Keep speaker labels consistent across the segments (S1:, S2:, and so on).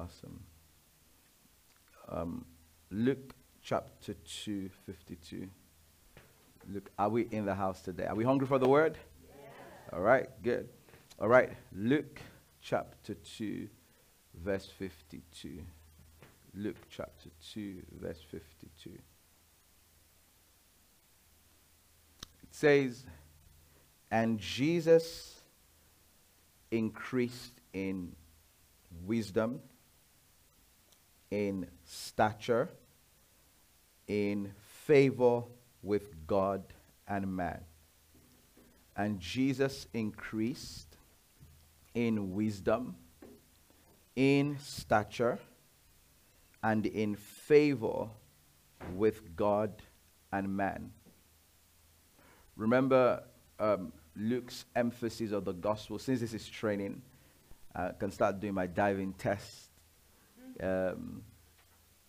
S1: Awesome. Um, Luke chapter 2, 52. Look, are we in the house today? Are we hungry for the word? Yes. All right, good. All right, Luke chapter 2, verse 52. Luke chapter 2, verse 52. It says, And Jesus increased in wisdom, in stature, in favor with God and man. And Jesus increased in wisdom, in stature, and in favor with God and man. Remember um, Luke's emphasis of the gospel, since this is training, I can start doing my diving test. Um,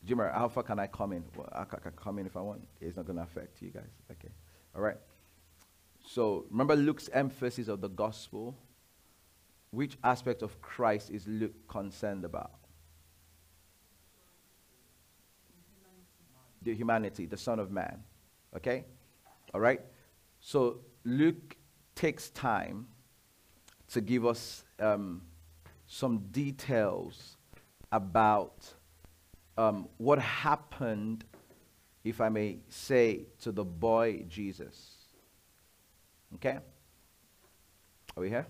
S1: Jimmer, how far can I come in? Well, I can come in if I want. It's not going to affect you guys. Okay. All right. So remember Luke's emphasis of the gospel. Which aspect of Christ is Luke concerned about? The humanity, the Son of Man. Okay? All right? So Luke takes time to give us um, some details about um, what happened, if I may say, to the boy Jesus. Okay? Are we here?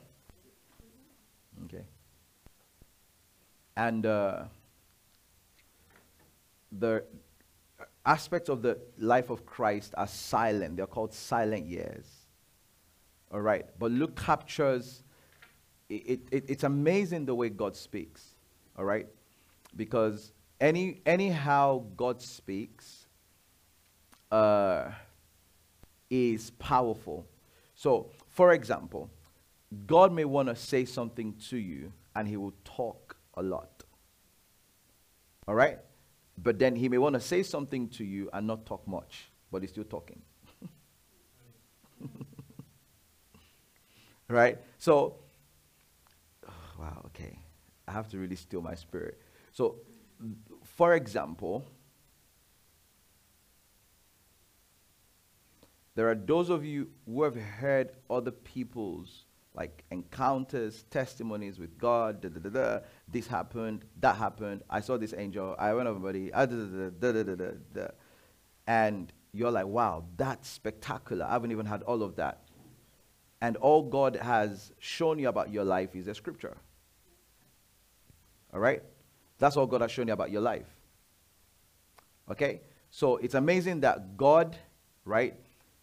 S1: Okay. And uh, the aspects of the life of Christ are silent. They're called silent years. All right. But Luke captures, it, it, it's amazing the way God speaks. All right. Because any anyhow God speaks uh, is powerful. So, for example, God may want to say something to you, and He will talk a lot. All right, but then He may want to say something to you and not talk much, but He's still talking. right? So, oh, wow, okay. I have to really still my spirit. So, for example, there are those of you who have heard other people's like encounters, testimonies with God. Da, da, da. This happened, that happened. I saw this angel. I went over buddy. Ah. And you're like, wow, that's spectacular. I haven't even had all of that. And all God has shown you about your life is a scripture. All right? That's all God has shown you about your life. Okay? So it's amazing that God, right,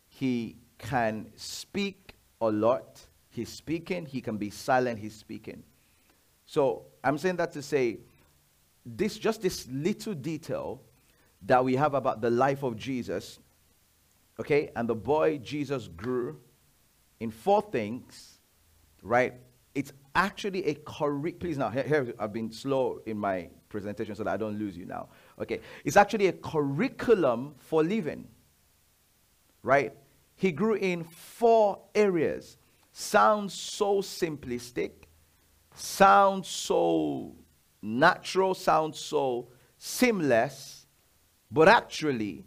S1: He can speak a lot. He's speaking. He can be silent. He's speaking. So I'm saying that to say, this just this little detail that we have about the life of Jesus, okay, and the boy Jesus grew in four things, right? Actually a curriculum. Please now, here, here, I've been slow in my presentation so that I don't lose you now. Okay. It's actually a curriculum for living. Right? He grew in four areas. Sounds so simplistic, sounds so natural, sounds so seamless, but actually,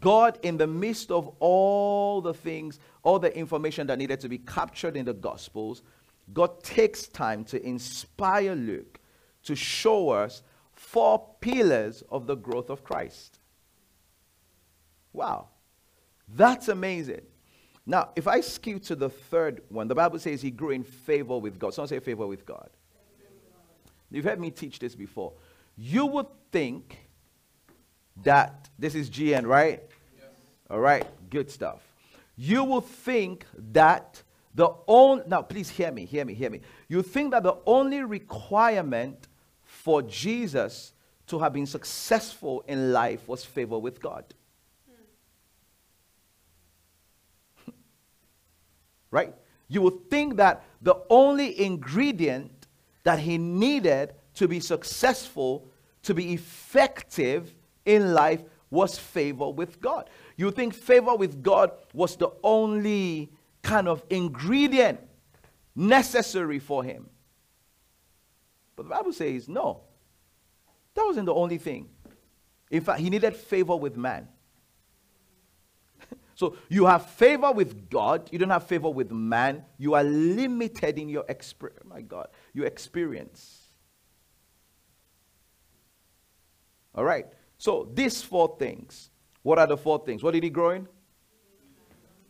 S1: God, in the midst of all the things, all the information that needed to be captured in the Gospels, God takes time to inspire Luke to show us four pillars of the growth of Christ. Wow. That's amazing. Now, if I skip to the third one, the Bible says he grew in favor with God. Someone say favor with God. You've heard me teach this before. You would think that this is GN, right? Yes. All right, good stuff. You would think that the only, now please hear me, hear me, hear me. You think that the only requirement for Jesus to have been successful in life was favor with God. right? You would think that the only ingredient that he needed to be successful, to be effective in life, was favor with God. You think favor with God was the only kind of ingredient necessary for him. But the Bible says no. That wasn't the only thing. In fact, he needed favor with man. so you have favor with God, you don't have favor with man. You are limited in your experience. Oh my God, your experience. All right. So these four things. What are the four things? What did he grow in?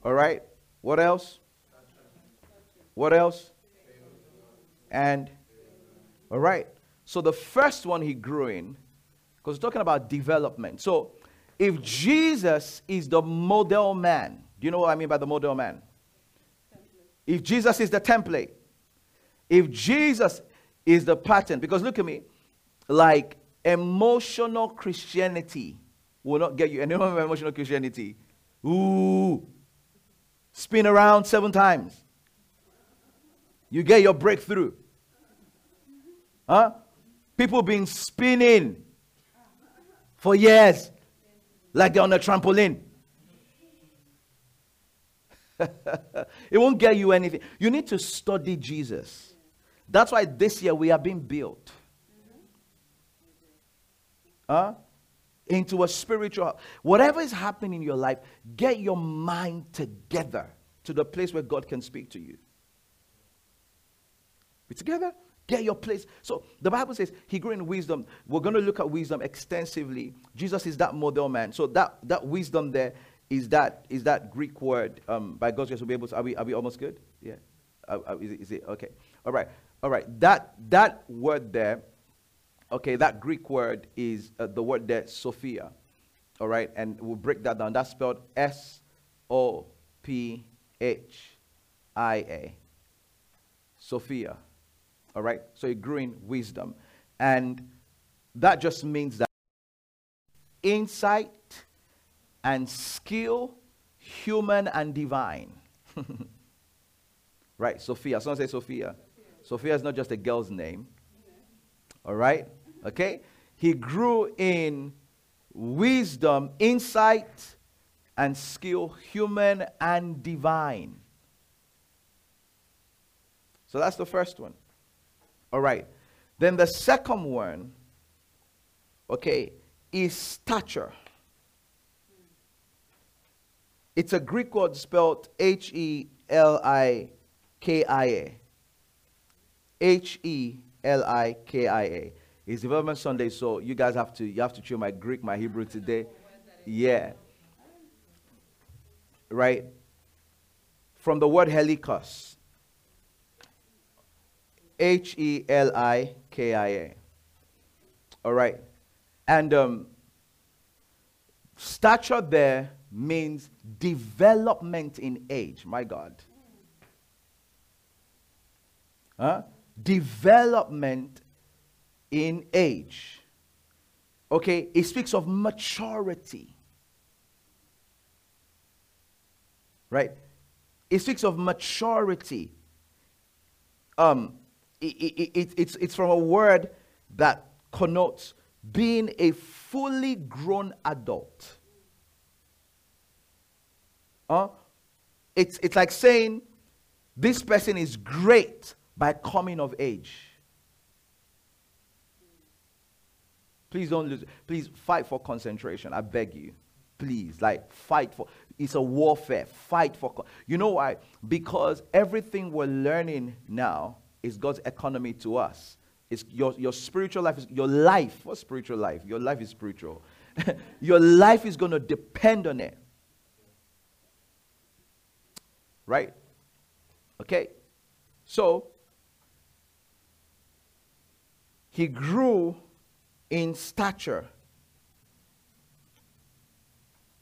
S1: All right. What else? What else? And all right. So the first one he grew in, because we're talking about development. So if Jesus is the model man, do you know what I mean by the model man? If Jesus is the template, if Jesus is the pattern, because look at me, like emotional Christianity will not get you. And remember emotional Christianity? Ooh, spin around seven times. You get your breakthrough. Huh? People been spinning for years like they're on a trampoline. it won't get you anything. You need to study Jesus. That's why this year we are being built. Huh? Into a spiritual. Whatever is happening in your life, get your mind together to the place where God can speak to you. Be together. Get your place. So the Bible says he grew in wisdom. We're going to look at wisdom extensively. Jesus is that model man. So that, that wisdom there is that is that Greek word. Um, by God's grace, we'll be able to. Are we, are we almost good? Yeah. Uh, uh, is, it, is it okay? All right. All right. That that word there. Okay, that Greek word is uh, the word there, Sophia. All right, and we'll break that down. That's spelled S O P H I A. Sophia. All right? So it grew in wisdom. And that just means that insight and skill, human and divine. right, Sophia. Someone say Sophia. Sophia is not just a girl's name. All right? Okay? He grew in wisdom, insight, and skill, human and divine. So that's the first one. All right. Then the second one, okay, is stature. It's a Greek word spelled H E L I K I A. H E L I K I A. It's Development Sunday, so you guys have to you have to chew my Greek, my Hebrew today. Yeah. Right? From the word helikos. H E L I K I A. All right. And um, stature there means development in age. My God. Huh? Development in age. Okay, it speaks of maturity. Right? It speaks of maturity. Um, it, it, it, it's, it's from a word that connotes being a fully grown adult. Uh, it's, it's like saying this person is great by coming of age. Please don't lose. Please fight for concentration. I beg you. Please, like fight for. It's a warfare. Fight for. You know why? Because everything we're learning now is God's economy to us. It's your, your spiritual life, is, your life. What spiritual life? Your life is spiritual. your life is going to depend on it. Right? Okay? So, he grew in stature.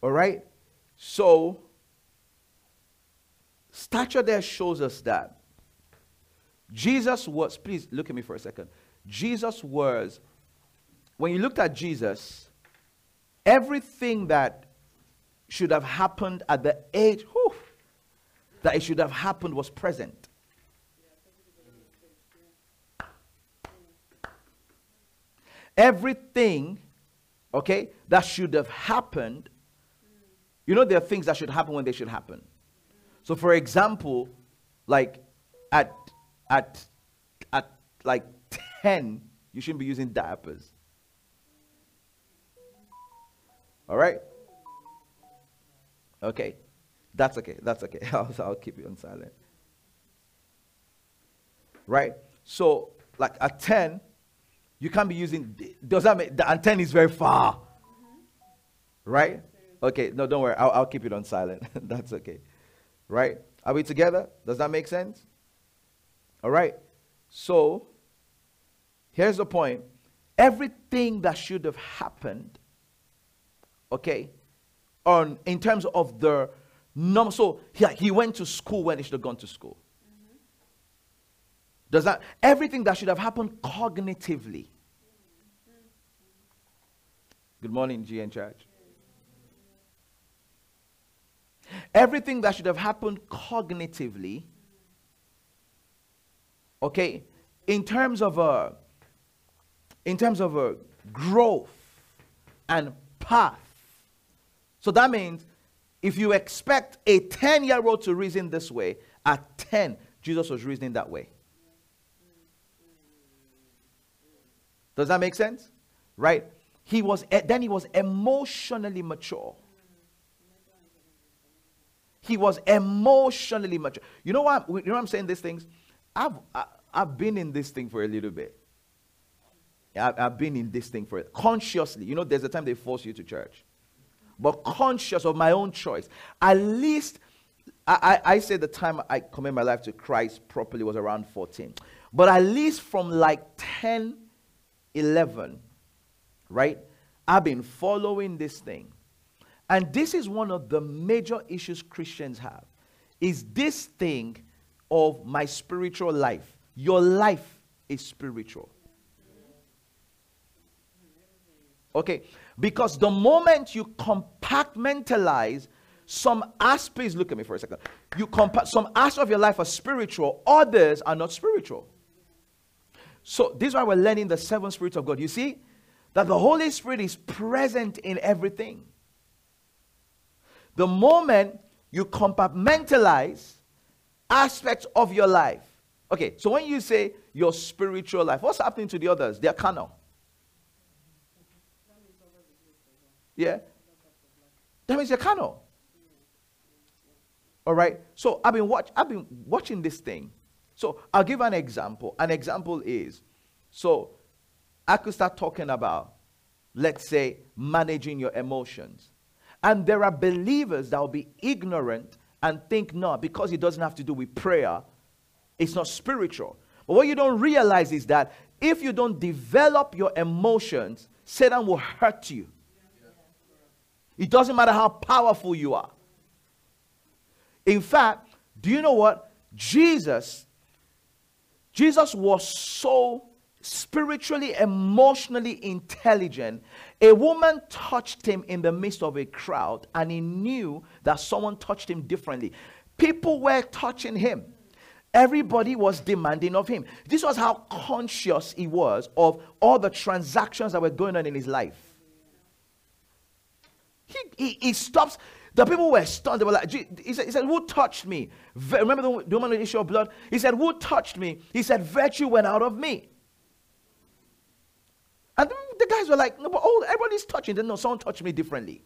S1: All right? So, stature there shows us that Jesus was, please look at me for a second. Jesus was, when you looked at Jesus, everything that should have happened at the age whew, that it should have happened was present. Everything, okay, that should have happened, you know, there are things that should happen when they should happen. So, for example, like at at, at like 10, you shouldn't be using diapers. All right? Okay. That's okay. That's okay. I'll, I'll keep you on silent. Right? So, like at 10, you can't be using, does that mean the antenna is very far? Right? Okay, no, don't worry. I'll, I'll keep it on silent. That's okay. Right? Are we together? Does that make sense? All right. So, here's the point everything that should have happened, okay, on in terms of the number. So, he, he went to school when he should have gone to school. Does that everything that should have happened cognitively? Good morning, GN Church. Everything that should have happened cognitively, okay, in terms of a, in terms of a growth and path. So that means if you expect a 10 year old to reason this way, at 10, Jesus was reasoning that way. Does that make sense? Right? He was then he was emotionally mature. He was emotionally mature. You know why? You know I'm saying these things? I've I, have i have been in this thing for a little bit. I've, I've been in this thing for it consciously. You know, there's a time they force you to church, but conscious of my own choice. At least I, I, I say the time I commit my life to Christ properly was around 14. But at least from like 10, 11, right? I've been following this thing. And this is one of the major issues Christians have is this thing of my spiritual life. Your life is spiritual. Okay, because the moment you compartmentalize some aspects, look at me for a second. You compa- some aspects of your life are spiritual, others are not spiritual. So this is why we're learning the seven spirits of God. You see that the Holy Spirit is present in everything. The moment you compartmentalize aspects of your life. Okay, so when you say your spiritual life, what's happening to the others? They're carnal. Yeah? That means you're carnal. All right. So I've been watch I've been watching this thing. So I'll give an example. An example is so I could start talking about, let's say, managing your emotions. And there are believers that will be ignorant and think, no, because it doesn't have to do with prayer, it's not spiritual. But what you don't realize is that if you don't develop your emotions, Satan will hurt you. It doesn't matter how powerful you are. In fact, do you know what? Jesus, Jesus was so spiritually, emotionally intelligent. A woman touched him in the midst of a crowd, and he knew that someone touched him differently. People were touching him. Everybody was demanding of him. This was how conscious he was of all the transactions that were going on in his life. He, he, he stops. The people were stunned. They were like, he said, he said Who touched me? Remember the, woman with the issue of blood? He said, Who touched me? He said, Virtue went out of me. And the guys were like, no, but oh, everybody's touching. Then no, someone touched me differently.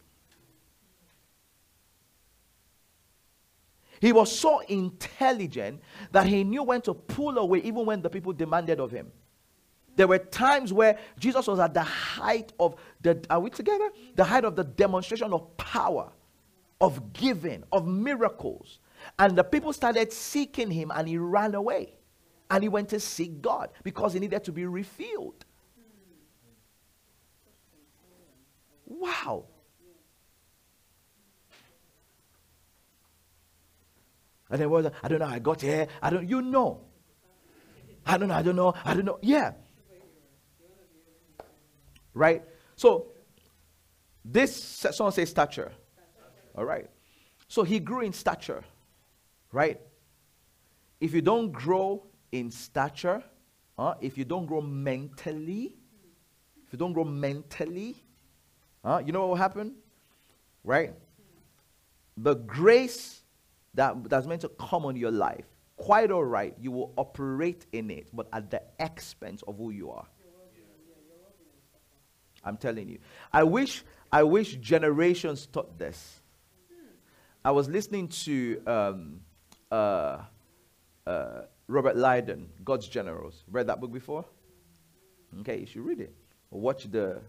S1: He was so intelligent that he knew when to pull away, even when the people demanded of him. There were times where Jesus was at the height of the, are we together? The height of the demonstration of power, of giving, of miracles. And the people started seeking him and he ran away. And he went to seek God because he needed to be refilled. Wow. And then was I don't know, I got here. I don't you know. I don't know, I don't know, I don't know. Yeah. Right? So this someone says stature. All right. So he grew in stature. Right? If you don't grow in stature, uh, if you don't grow mentally, if you don't grow mentally, Huh? You know what will happen? Right? The grace that, that's meant to come on your life, quite all right, you will operate in it, but at the expense of who you are. I'm telling you. I wish I wish generations taught this. I was listening to um, uh, uh, Robert Liardon, God's Generals. Read that book before? Okay, you should read it. Watch the,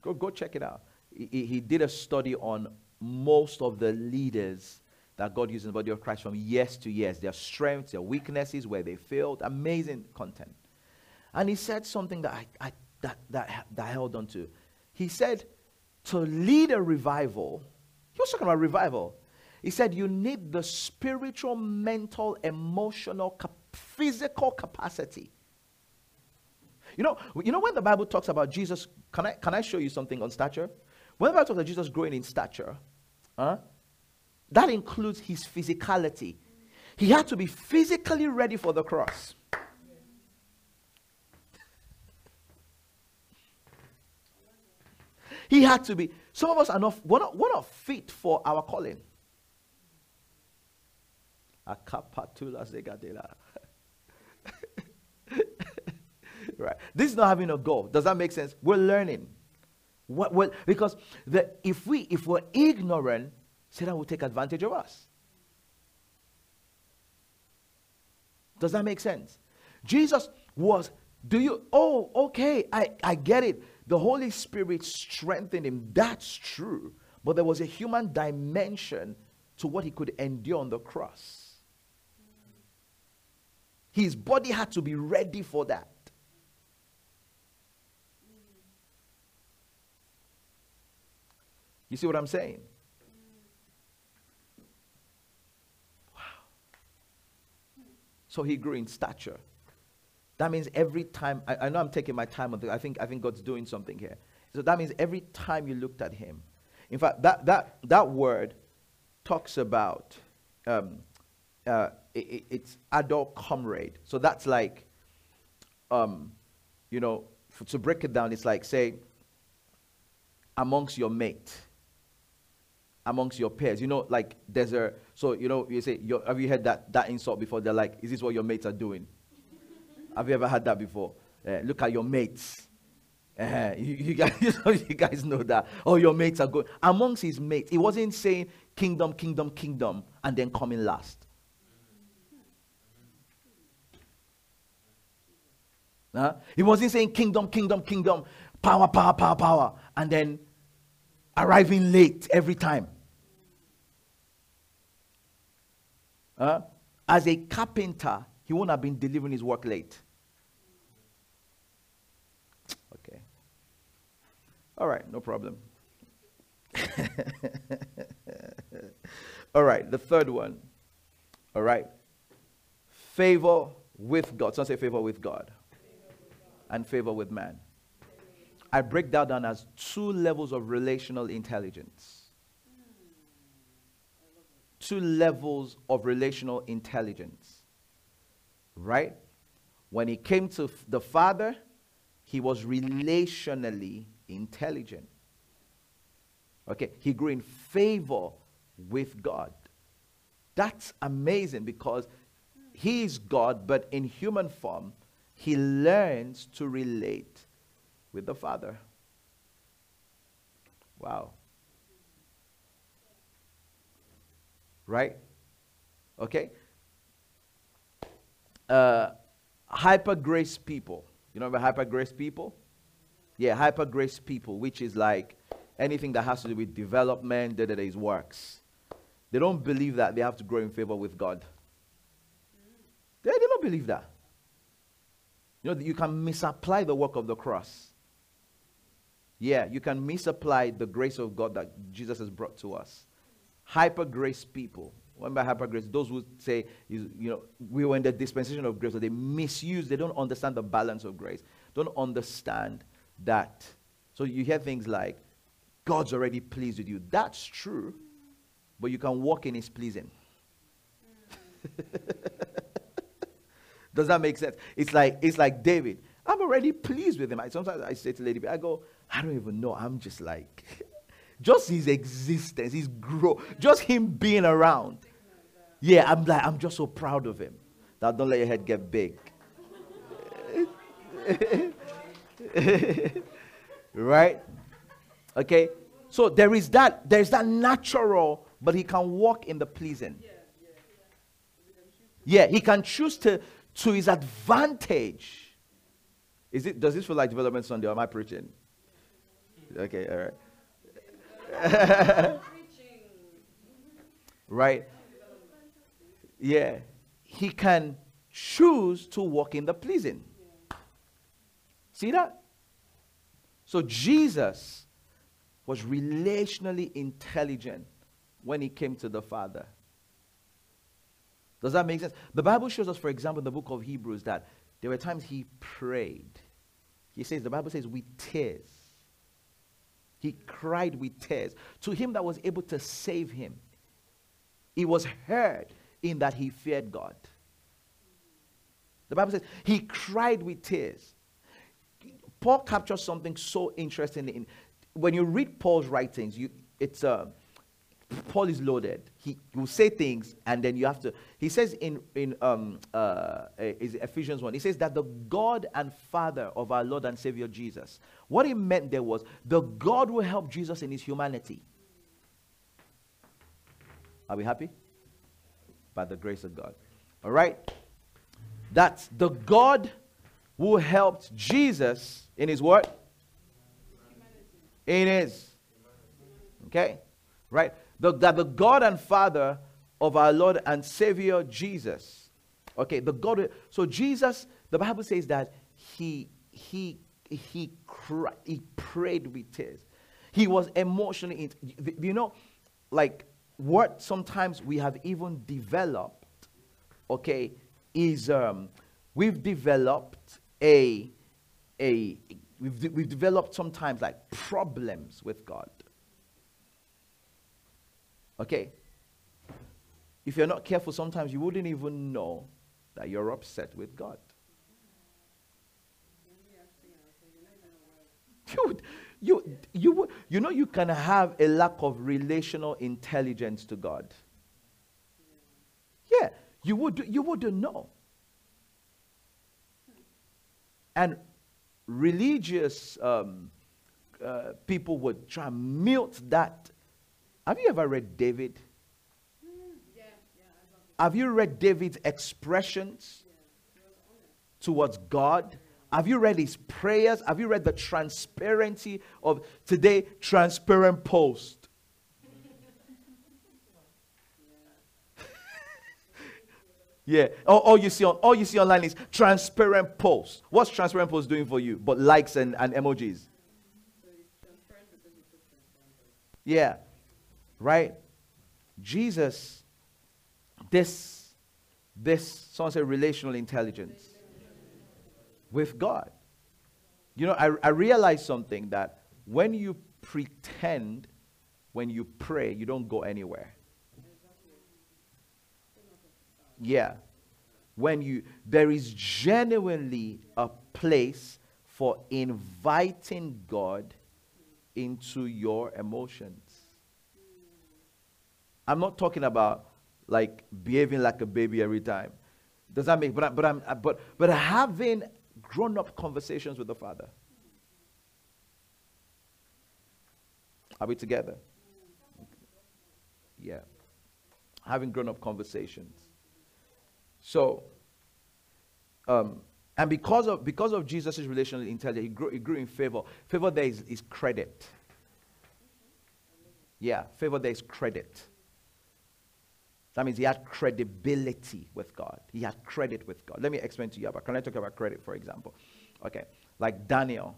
S1: go, go check it out. He, he did a study on most of the leaders that God used in the body of Christ from years to years, their strengths, their weaknesses, where they failed. Amazing content. And he said something that I, I that, that, that I held on to. He said, to lead a revival, he was talking about revival. He said, you need the spiritual, mental, emotional, physical capacity. You know, you know when the Bible talks about Jesus, can I, can I show you something on stature? When the Bible talks about Jesus growing in stature, huh, that includes his physicality. He had to be physically ready for the cross. He had to be. Some of us are not, we're not, we're not fit for our calling. right. This is not having a goal. Does that make sense? We're learning. What, what, because the, if, we, if we're ignorant, Satan will take advantage of us. Does that make sense? Jesus was, do you, oh, okay, I, I get it. The Holy Spirit strengthened him. That's true. But there was a human dimension to what he could endure on the cross. His body had to be ready for that. You see what I'm saying? Wow. So he grew in stature. That means every time, I, I know I'm taking my time on this, I think, I think God's doing something here. So that means every time you looked at him, in fact, that, that, that word talks about um, uh, it, it's adult comrade. So that's like, um, you know, to break it down, it's like, say, amongst your mate amongst your peers. You know, like there's a so you know you say have you heard that that insult before? They're like, is this what your mates are doing? have you ever had that before? Uh, look at your mates. Uh, you, you, guys, you guys know that. Oh, your mates are good. Amongst his mates, he wasn't saying kingdom, kingdom, kingdom, and then coming last. Huh? He wasn't saying kingdom, kingdom, kingdom, power, power, power, power, and then arriving late every time. Uh, as a carpenter, he wouldn't have been delivering his work late. Okay. All right, no problem. All right, the third one. All right. Favor with God. Some say favor with God. And favor with man. I break that down as two levels of relational intelligence. Two levels of relational intelligence. Right? When he came to the Father, he was relationally intelligent. Okay, he grew in favor with God. That's amazing because he is God, but in human form, he learns to relate with the Father. Wow. Right? Okay? Uh, hyper grace people. You know about hyper grace people? Yeah, hyper grace people, which is like anything that has to do with development, that is works. They don't believe that they have to grow in favor with God. They, they don't believe that. You know, you can misapply the work of the cross. Yeah, you can misapply the grace of God that Jesus has brought to us. Hyper grace people. What by hyper grace? Those who say, you know, we were in the dispensation of grace, so they misuse, they don't understand the balance of grace, don't understand that. So you hear things like, God's already pleased with you. That's true, but you can walk in His pleasing. Does that make sense? It's like it's like David. I'm already pleased with him. I, sometimes I say to Lady, I go, I don't even know. I'm just like, just his existence, his growth, just him being around. Yeah, I'm like, I'm just so proud of him. Now don't let your head get big. right? Okay? So there is that, there's that natural, but he can walk in the pleasing. Yeah, he can choose to to his advantage. Is it does this feel like development Sunday or am I preaching? Okay, all right. right? Yeah. He can choose to walk in the pleasing. See that? So Jesus was relationally intelligent when he came to the Father. Does that make sense? The Bible shows us, for example, in the book of Hebrews, that there were times he prayed. He says, the Bible says, with tears. He cried with tears to him that was able to save him. He was heard in that he feared God. The Bible says he cried with tears. Paul captures something so interesting. In, when you read Paul's writings, you, it's, uh, Paul is loaded. He will say things, and then you have to. He says in in um uh is Ephesians one. He says that the God and Father of our Lord and Savior Jesus. What he meant there was the God who helped Jesus in his humanity. Are we happy? By the grace of God. All right. That's the God who helped Jesus in his what? In his. Okay. Right the, that the God and Father of our Lord and Savior Jesus. Okay, the God. So Jesus, the Bible says that he he he cried, he prayed with tears. He was emotionally. You know, like what sometimes we have even developed. Okay, is um, we've developed a a we've, we've developed sometimes like problems with God. Okay? If you're not careful, sometimes you wouldn't even know that you're upset with God. Dude, you, you, you know you can have a lack of relational intelligence to God. Yeah, you would you wouldn't know. And religious um, uh, people would try and mute that have you ever read David? Have you read David's expressions towards God? Have you read his prayers? Have you read the transparency of today transparent post? yeah. All, all, you see on all you see online is transparent post. What's transparent post doing for you? But likes and, and emojis. Yeah right? Jesus, this, this, someone said relational intelligence with God. You know, I, I realized something that when you pretend, when you pray, you don't go anywhere. Yeah. When you, there is genuinely a place for inviting God into your emotions. I'm not talking about like behaving like a baby every time. Does that make? But I, but I'm but but having grown up conversations with the Father. Are we together? Yeah. Having grown up conversations. So, um, and because of because of Jesus' relational intelligence, he grew, he grew in favor. Favor there is, is credit. Yeah, favor there is credit. That means he had credibility with God. He had credit with God. Let me explain to you about. Can I talk about credit, for example? Okay, like Daniel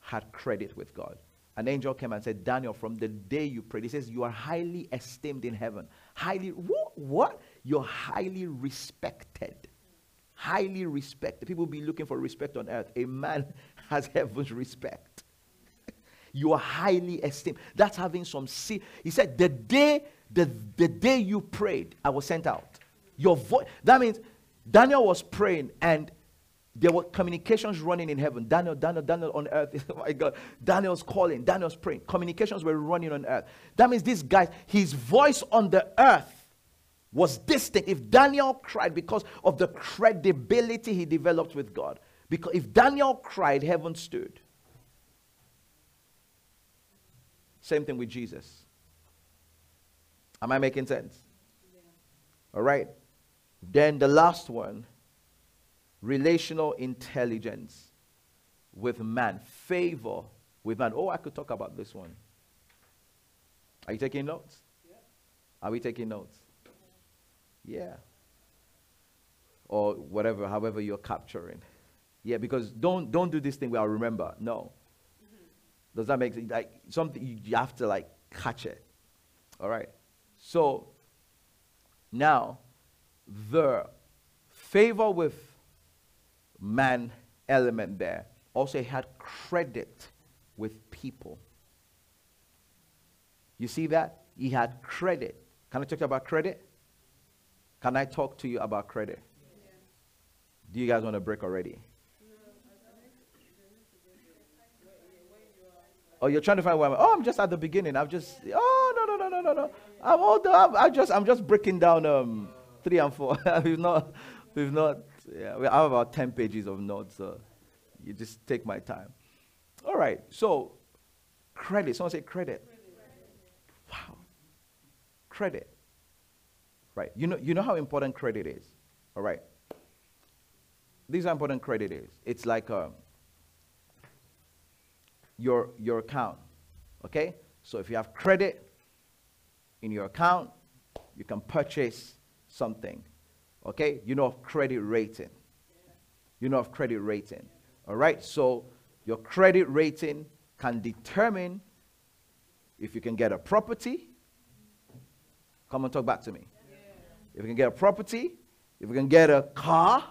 S1: had credit with God. An angel came and said, Daniel, from the day you prayed, he says, you are highly esteemed in heaven. Highly, what? what? You're highly respected. Highly respected. People be looking for respect on earth. A man has heaven's respect. you are highly esteemed. That's having some see. He said, the day the, the day you prayed, I was sent out. Your voice, that means Daniel was praying and there were communications running in heaven. Daniel, Daniel, Daniel on earth. oh my God. Daniel's calling. Daniel's praying. Communications were running on earth. That means this guy, his voice on the earth was distinct. If Daniel cried because of the credibility he developed with God, because if Daniel cried, heaven stood. Same thing with Jesus. Am I making sense? All right. Then the last one relational intelligence with man, favor with man. Oh, I could talk about this one. Are you taking notes? Yeah. Are we taking notes? Yeah. Or whatever, however you're capturing. Yeah, because don't don't do this thing where I remember. No. Mm-hmm. Does that make sense? Like something you, you have to like catch it. All right. So now the favor with man element there also had credit with people. You see that? He had credit. Can I talk to you about credit? Can I talk to you about credit? Yeah. Do you guys want to break already? Oh, you're trying to find where I'm. Oh, I'm just at the beginning. I'm just. Oh no no no no no no. I'm all. I'm, I just. I'm just breaking down um three and four. we've not. We've not. Yeah, we have about ten pages of notes. So you just take my time. All right. So credit. Someone say credit. Wow. Credit. Right. You know. You know how important credit is. All right. Is how important credit is. It's like um, your, your account. Okay? So if you have credit in your account, you can purchase something. Okay? You know of credit rating. You know of credit rating. All right? So your credit rating can determine if you can get a property. Come and talk back to me. If you can get a property, if you can get a car.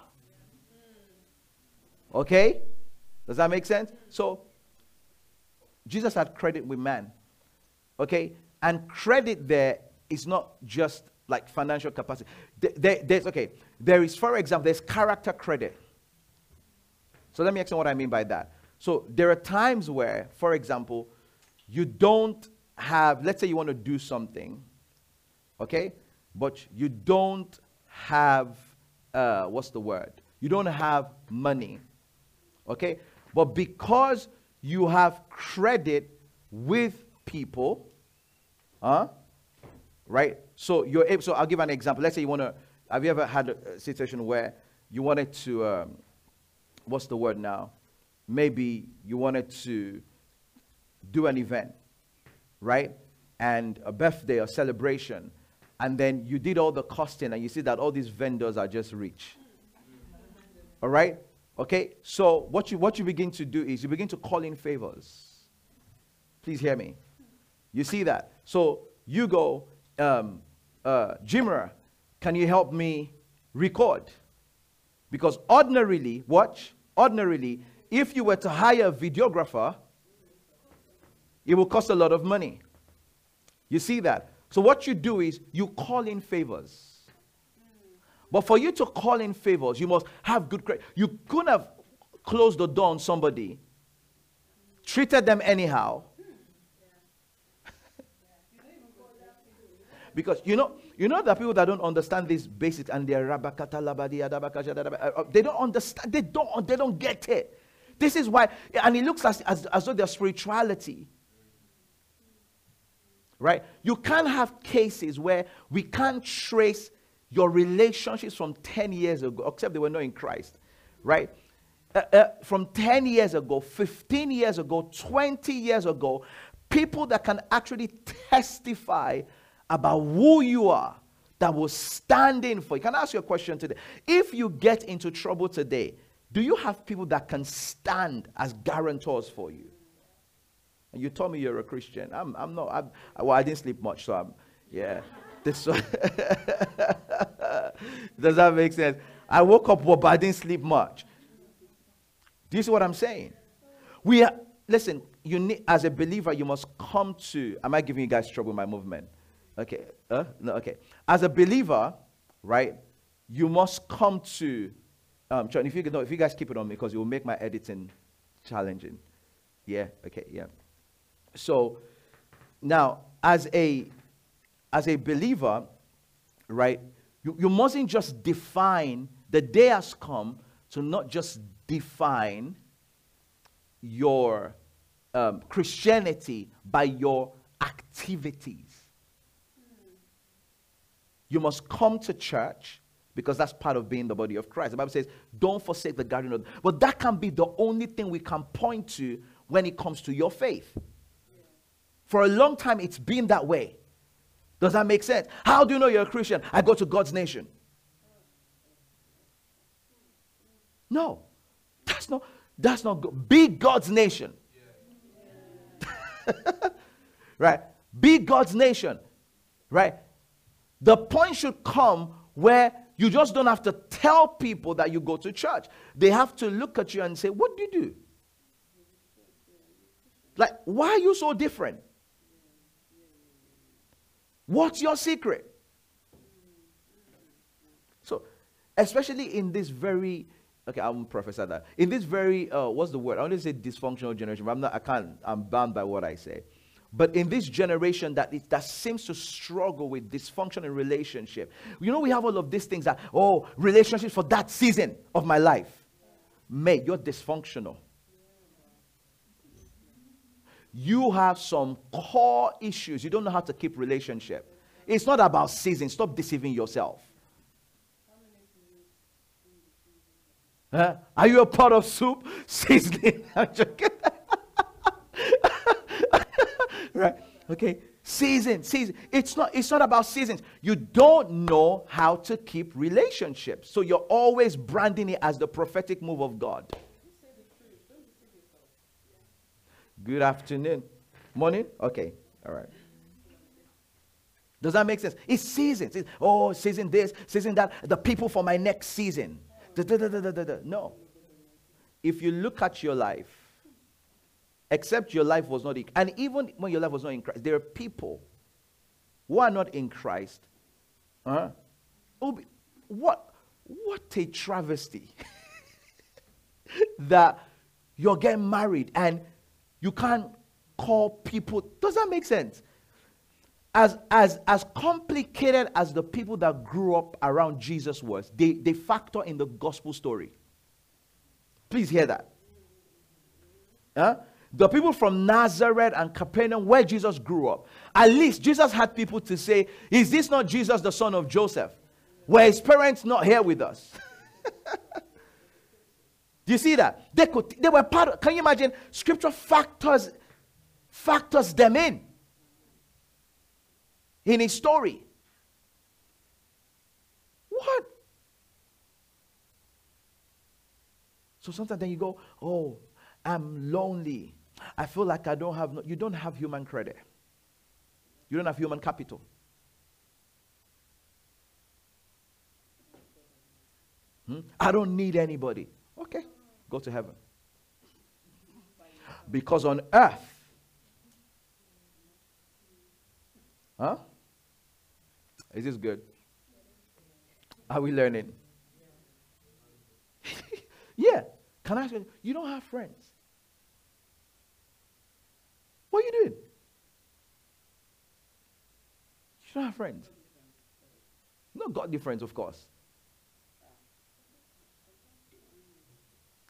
S1: Okay? Does that make sense? So Jesus had credit with man. Okay? And credit there is not just like financial capacity. There, there's, okay, there is, for example, there's character credit. So let me explain what I mean by that. So there are times where, for example, you don't have, let's say you want to do something, okay? But you don't have, uh, what's the word? You don't have money, okay? But because you have credit with people. Huh? Right? So you're able, so I'll give an example. Let's say you want to, have you ever had a situation where you wanted to, um, what's the word now? Maybe you wanted to do an event, right? And a birthday or celebration. And then you did all the costing and you see that all these vendors are just rich. All right? Okay? So what you what you begin to do is you begin to call in favors. Please hear me. You see that? So you go, um, uh, Jimra, can you help me record? Because ordinarily, watch, ordinarily, if you were to hire a videographer, it will cost a lot of money. You see that? So what you do is you call in favors. But for you to call in favors, you must have good credit. You couldn't have closed the door on somebody, treated them anyhow. Because you know, you know that people that don't understand this basic and they're rabakata labadi uh, uh, they don't understand, they don't they don't get it. This is why, and it looks as, as, as though their spirituality. Right? You can't have cases where we can't trace your relationships from 10 years ago, except they were not in Christ, right? Uh, uh, from 10 years ago, 15 years ago, 20 years ago, people that can actually testify about who you are that will stand in for you. Can I ask you a question today? If you get into trouble today, do you have people that can stand as guarantors for you? And you told me you're a Christian. I'm, I'm not. I'm, well, I didn't sleep much, so I'm, yeah. This one. Does that make sense? I woke up, but I didn't sleep much. Do you see what I'm saying? We are, listen, you need, as a believer, you must come to, am I giving you guys trouble with my movement? Okay. Uh, no, okay. As a believer, right, you must come to, um, John, if you, no, if you guys keep it on me, because it will make my editing challenging. Yeah, okay, yeah. So, now, as a as a believer, right, you, you mustn't just define, the day has come to not just define your um, Christianity by your activities. You must come to church because that's part of being the body of Christ. The Bible says, don't forsake the gathering of. But that can be the only thing we can point to when it comes to your faith. For a long time, it's been that way. Does that make sense? How do you know you're a Christian? I go to God's nation. No, that's not. That's not good. Be God's nation. right? Be God's nation. Right? The point should come where you just don't have to tell people that you go to church. They have to look at you and say, What do you do? Like, why are you so different? What's your secret? So, especially in this very okay, I'm professor that. In this very uh, what's the word? I want to say dysfunctional generation, but I'm not I can't I'm bound by what I say. But in this generation that, it, that seems to struggle with dysfunction in relationship, you know, we have all of these things that, oh, relationships for that season of my life. Mate, you're dysfunctional. You have some core issues. You don't know how to keep relationship. It's not about season. Stop deceiving yourself. Huh? Are you a pot of soup seasoning? right? Okay. Season, season. It's not, it's not about seasons. You don't know how to keep relationships. So you're always branding it as the prophetic move of God. Good afternoon. Morning? Okay. All right. Does that make sense? It's seasons. It's, oh, season this, season that. The people for my next season. No. If you look at your life, except your life was not in and even when your life was not in christ there are people who are not in christ huh? what what a travesty that you're getting married and you can't call people does that make sense as as as complicated as the people that grew up around jesus was they they factor in the gospel story please hear that huh? The people from Nazareth and Capernaum, where Jesus grew up, at least Jesus had people to say, Is this not Jesus, the son of Joseph? Were his parents not here with us? Do you see that? They could they were part of, can you imagine? Scripture factors factors them in in his story. What? So sometimes then you go, Oh, I'm lonely. I feel like I don't have, no, you don't have human credit. You don't have human capital. Hmm? I don't need anybody. Okay, go to heaven. Because on earth, huh? Is this good? Are we learning? yeah. Can I ask you, you don't have friends. What are you doing? You don't have friends. Not godly friends, of course.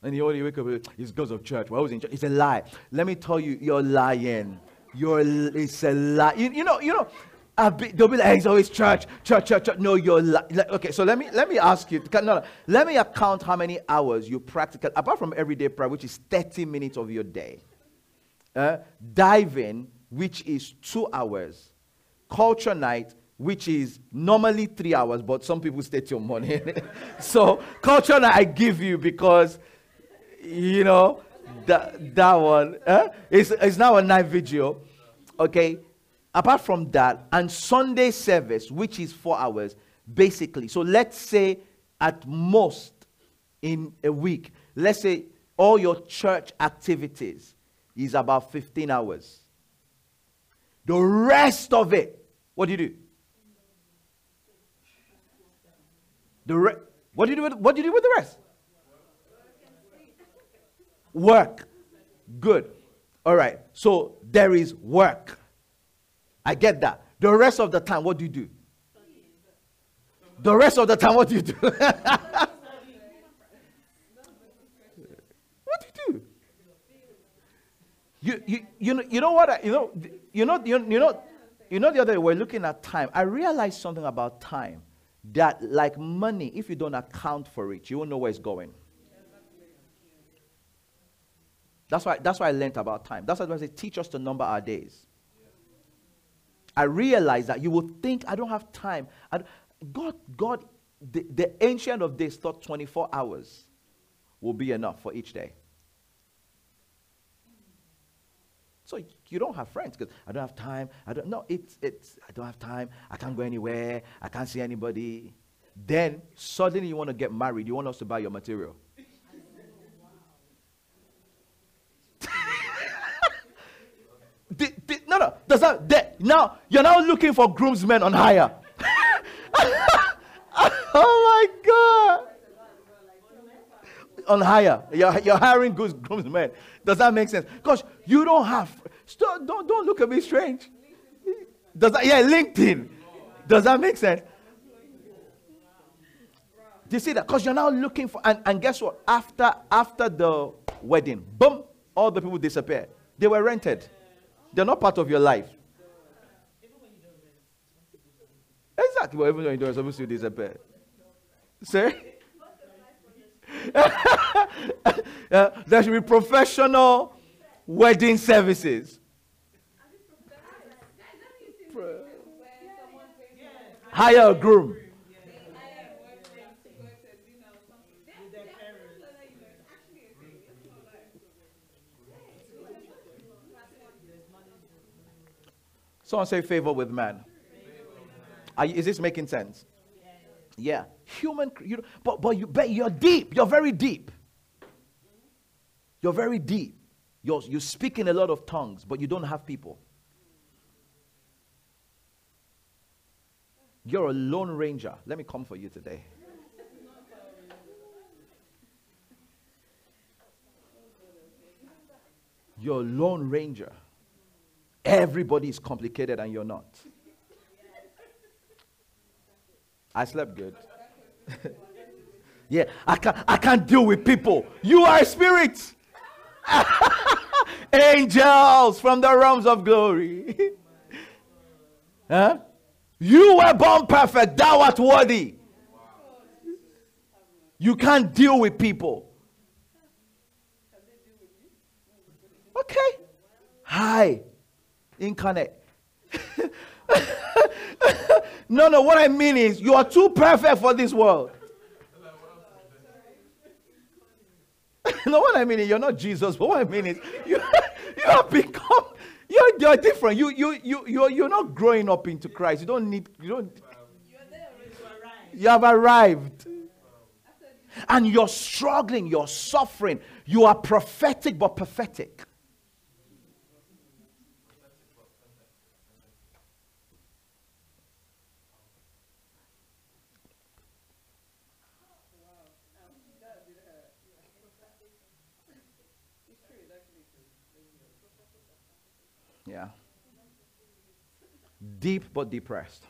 S1: And you only wake up, it's because of church. Well, I was in church. It's a lie. Let me tell you, you're lying. You're, it's a lie. You, you know, you know, be, they'll be like, hey, it's always church, church, church, church. No, you're li- okay. So let me let me ask you. No, no, let me account how many hours you practical apart from everyday prayer, which is 30 minutes of your day uh, diving, which is two hours, culture night, which is normally three hours, but some people stay till morning. so culture night I give you because, you know, that, that one uh, is, is now a night video. Okay. Apart from that, and Sunday service, which is four hours, basically. So let's say at most in a week, let's say all your church activities is about 15 hours. The rest of it, what do you do? The re- what do you do with what do you do with the rest? Work. Good. All right. So there is work. I get that. The rest of the time, what do you do? The rest of the time, what do you do? You, you, you, know, you know what? I, you know, you know, you, you know, You know, the other day we're looking at time. I realized something about time that, like money, if you don't account for it, you won't know where it's going. That's why, that's why I learned about time. That's why I say, teach us to number our days. I realized that you would think, I don't have time. I, God, God, the, the ancient of days thought 24 hours will be enough for each day. So you don't have friends because I don't have time. I don't no, it's it's I don't have time. I can't go anywhere. I can't see anybody. Then suddenly you want to get married. You want us to buy your material. no, no. Does that, now you're now looking for groomsmen on hire. oh my God. On hire. You're, you're hiring good groomsmen. Does that make sense? Because you don't have. Don't, don't, look at me strange. Does that, yeah, LinkedIn. Does that make sense? Do you see that? Because you're now looking for, and, and guess what? After after the wedding, boom, all the people disappear. They were rented. They're not part of your life. Exactly. Well, even when you don't, supposed to disappear. See? there should be professional wedding services. Hire a groom. Someone say favor with man. You, is this making sense? Yeah. Human, you, but, but, you, but you're deep. You're very deep. You're very deep. You're, you speak in a lot of tongues, but you don't have people. You're a lone ranger. Let me come for you today. You're a lone ranger. Everybody is complicated and you're not. I slept good. yeah, I can't, I can't deal with people. You are a spirit. Angels from the realms of glory. huh? You were born perfect. Thou art worthy. You can't deal with people. Okay. Hi incarnate. No, no, what I mean is you are too perfect for this world. no, what I mean is you're not Jesus, but what I mean is you, you have become you're, you're different. You you you you're, you're not growing up into Christ. You don't need you don't you have arrived. And you're struggling, you're suffering. You are prophetic but pathetic. Yeah. Deep but depressed.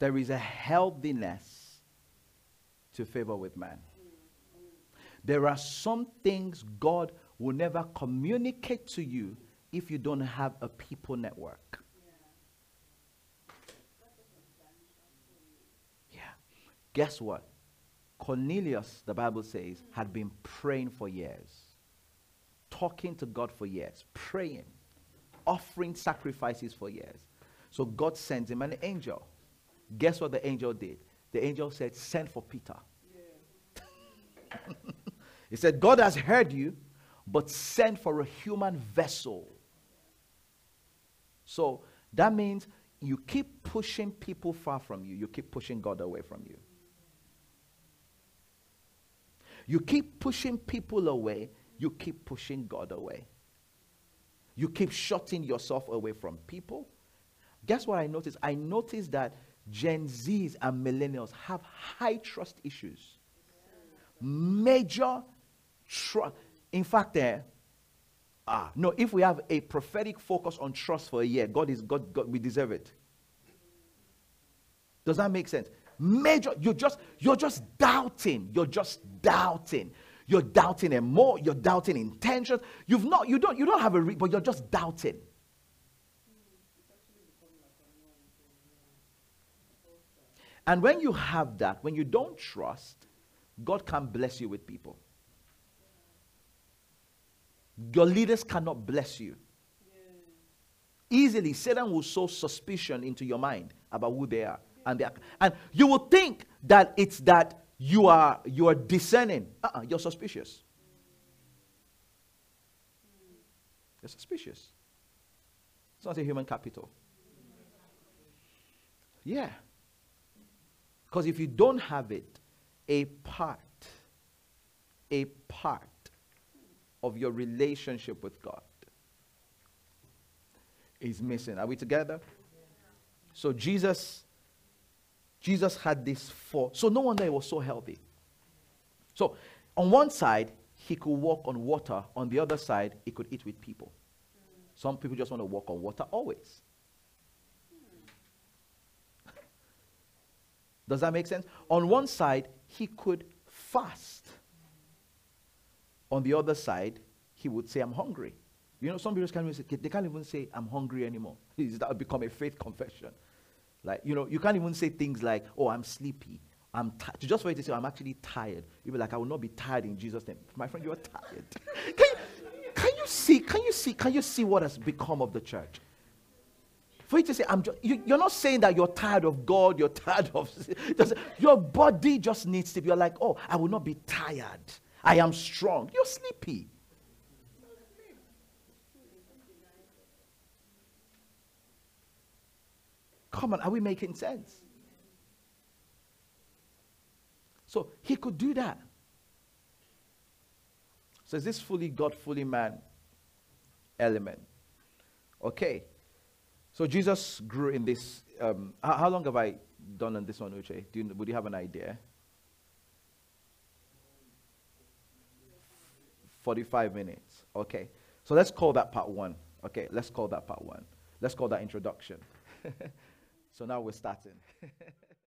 S1: There is a healthiness to favor with man. There are some things God will never communicate to you if you don't have a people network. Yeah. Guess what? Cornelius, the Bible says, had been praying for years, talking to God for years, praying, offering sacrifices for years. So God sends him an angel. Guess what the angel did? The angel said, Send for Peter. Yeah. He said, God has heard you, but send for a human vessel. So that means you keep pushing people far from you, you keep pushing God away from you. You keep pushing people away, you keep pushing God away. You keep shutting yourself away from people. Guess what I noticed? I noticed that Gen Zs and millennials have high trust issues. Major in fact, uh, Ah, no, if we have a prophetic focus on trust for a year, God is God, God we deserve it. Does that make sense? Major, you're just you're just doubting. You're just doubting. You're doubting and more. You're doubting intentions. You've not. You don't. You don't have a. Re- but you're just doubting. And when you have that, when you don't trust, God can bless you with people. Your leaders cannot bless you. Easily, Satan will sow suspicion into your mind about who they are. And, they are, and you will think that it's that you are, you are discerning. Uh-uh, you're suspicious. You're suspicious. It's not a human capital. Yeah. Because if you don't have it, a part, a part of your relationship with God is missing. Are we together? So Jesus, Jesus had this four. So no wonder he was so healthy. So on one side, he could walk on water. On the other side, he could eat with people. Some people just want to walk on water always. Does that make sense? On one side, he could fast. On the other side, he would say, I'm hungry. You know, some people can't even say, they can't even say, I'm hungry anymore. that would become a faith confession. Like, you know, you can't even say things like, oh, I'm sleepy. I'm tired. Just for you to say, I'm actually tired. You'll be like, I will not be tired in Jesus' name. My friend, you are tired. can, you, can you see, can you see, can you see what has become of the church? For you to say, I'm just, you, are not saying that you're tired of God, you're tired of, just, your body just needs to you're like, oh, I will not be tired. I am strong. You're sleepy. Come on, are we making sense? So he could do that. So is this fully God, fully man element? Okay. So Jesus grew in this. Um, how, how, long have I done on this one, Uche? Do you, would you have an idea? 45 minutes. Okay. So let's call that part one. Okay. Let's call that part one. Let's call that introduction. so now we're starting.